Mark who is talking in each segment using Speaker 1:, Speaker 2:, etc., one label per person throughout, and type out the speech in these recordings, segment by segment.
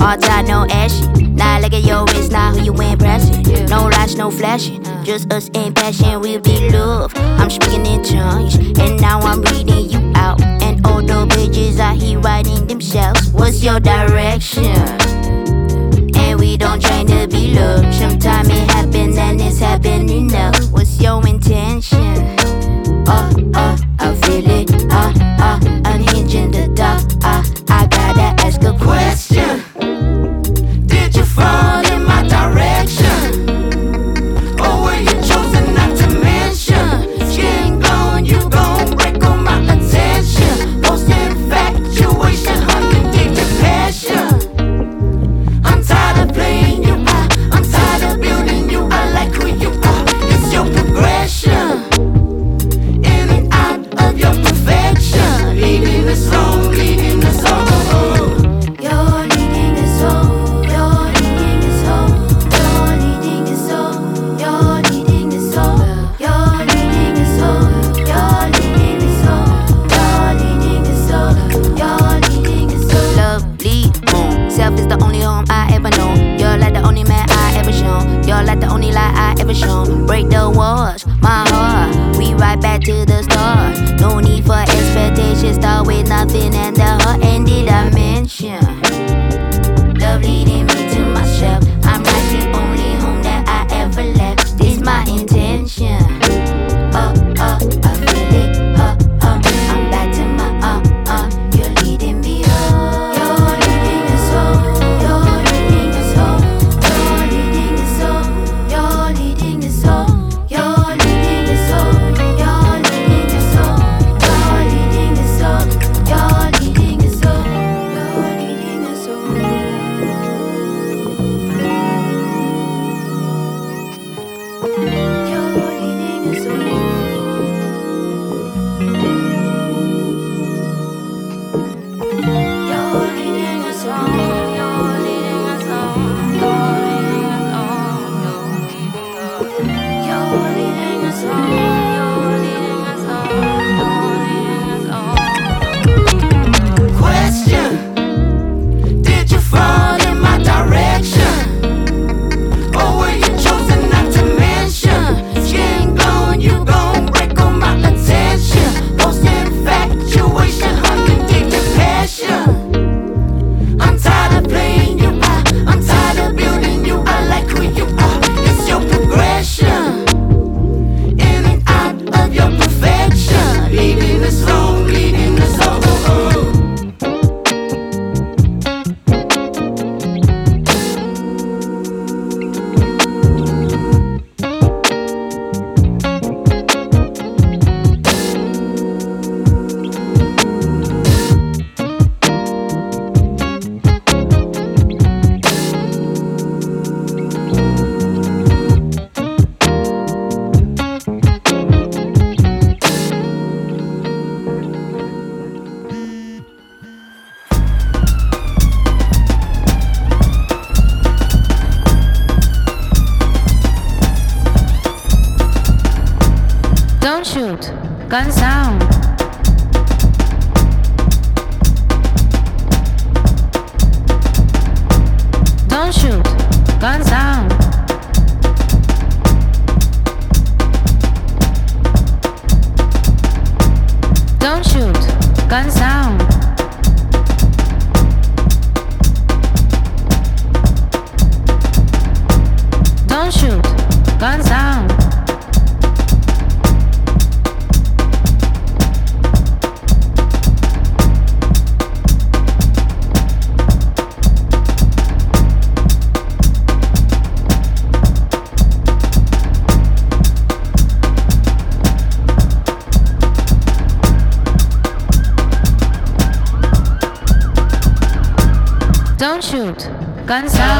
Speaker 1: All tied, no ashy. Now look at your wrist, now who you impressing? No lies, no
Speaker 2: flashing. Just us in passion, we be love. I'm speaking in tongues, and now I'm reading you out. And all the bitches out here writing themselves. What's your direction? And we don't try to be loved. Sometimes it happens, and it's happening now. What's your intention? Oh, oh, I feel it. Oh, oh, unhinging the
Speaker 3: Cansado.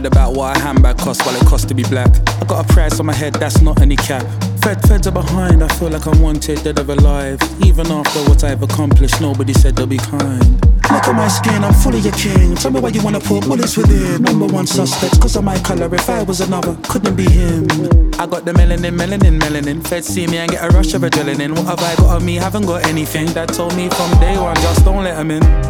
Speaker 3: Worried about what a handbag costs while it costs to be black. I got a price on my head, that's not any cap. Fed, feds are behind, I feel like I'm wanted, dead or alive. Even after what I've accomplished, nobody said they'll be kind. Look at my skin, I'm fully a king. Tell me why you wanna put bullets within. Number one suspect, cause of my color. If I was another, couldn't be him. I got the melanin, melanin, melanin. Feds see me and get a rush of adrenaline. What have I got on me? Haven't got anything. Dad told me from day one, just don't let him in.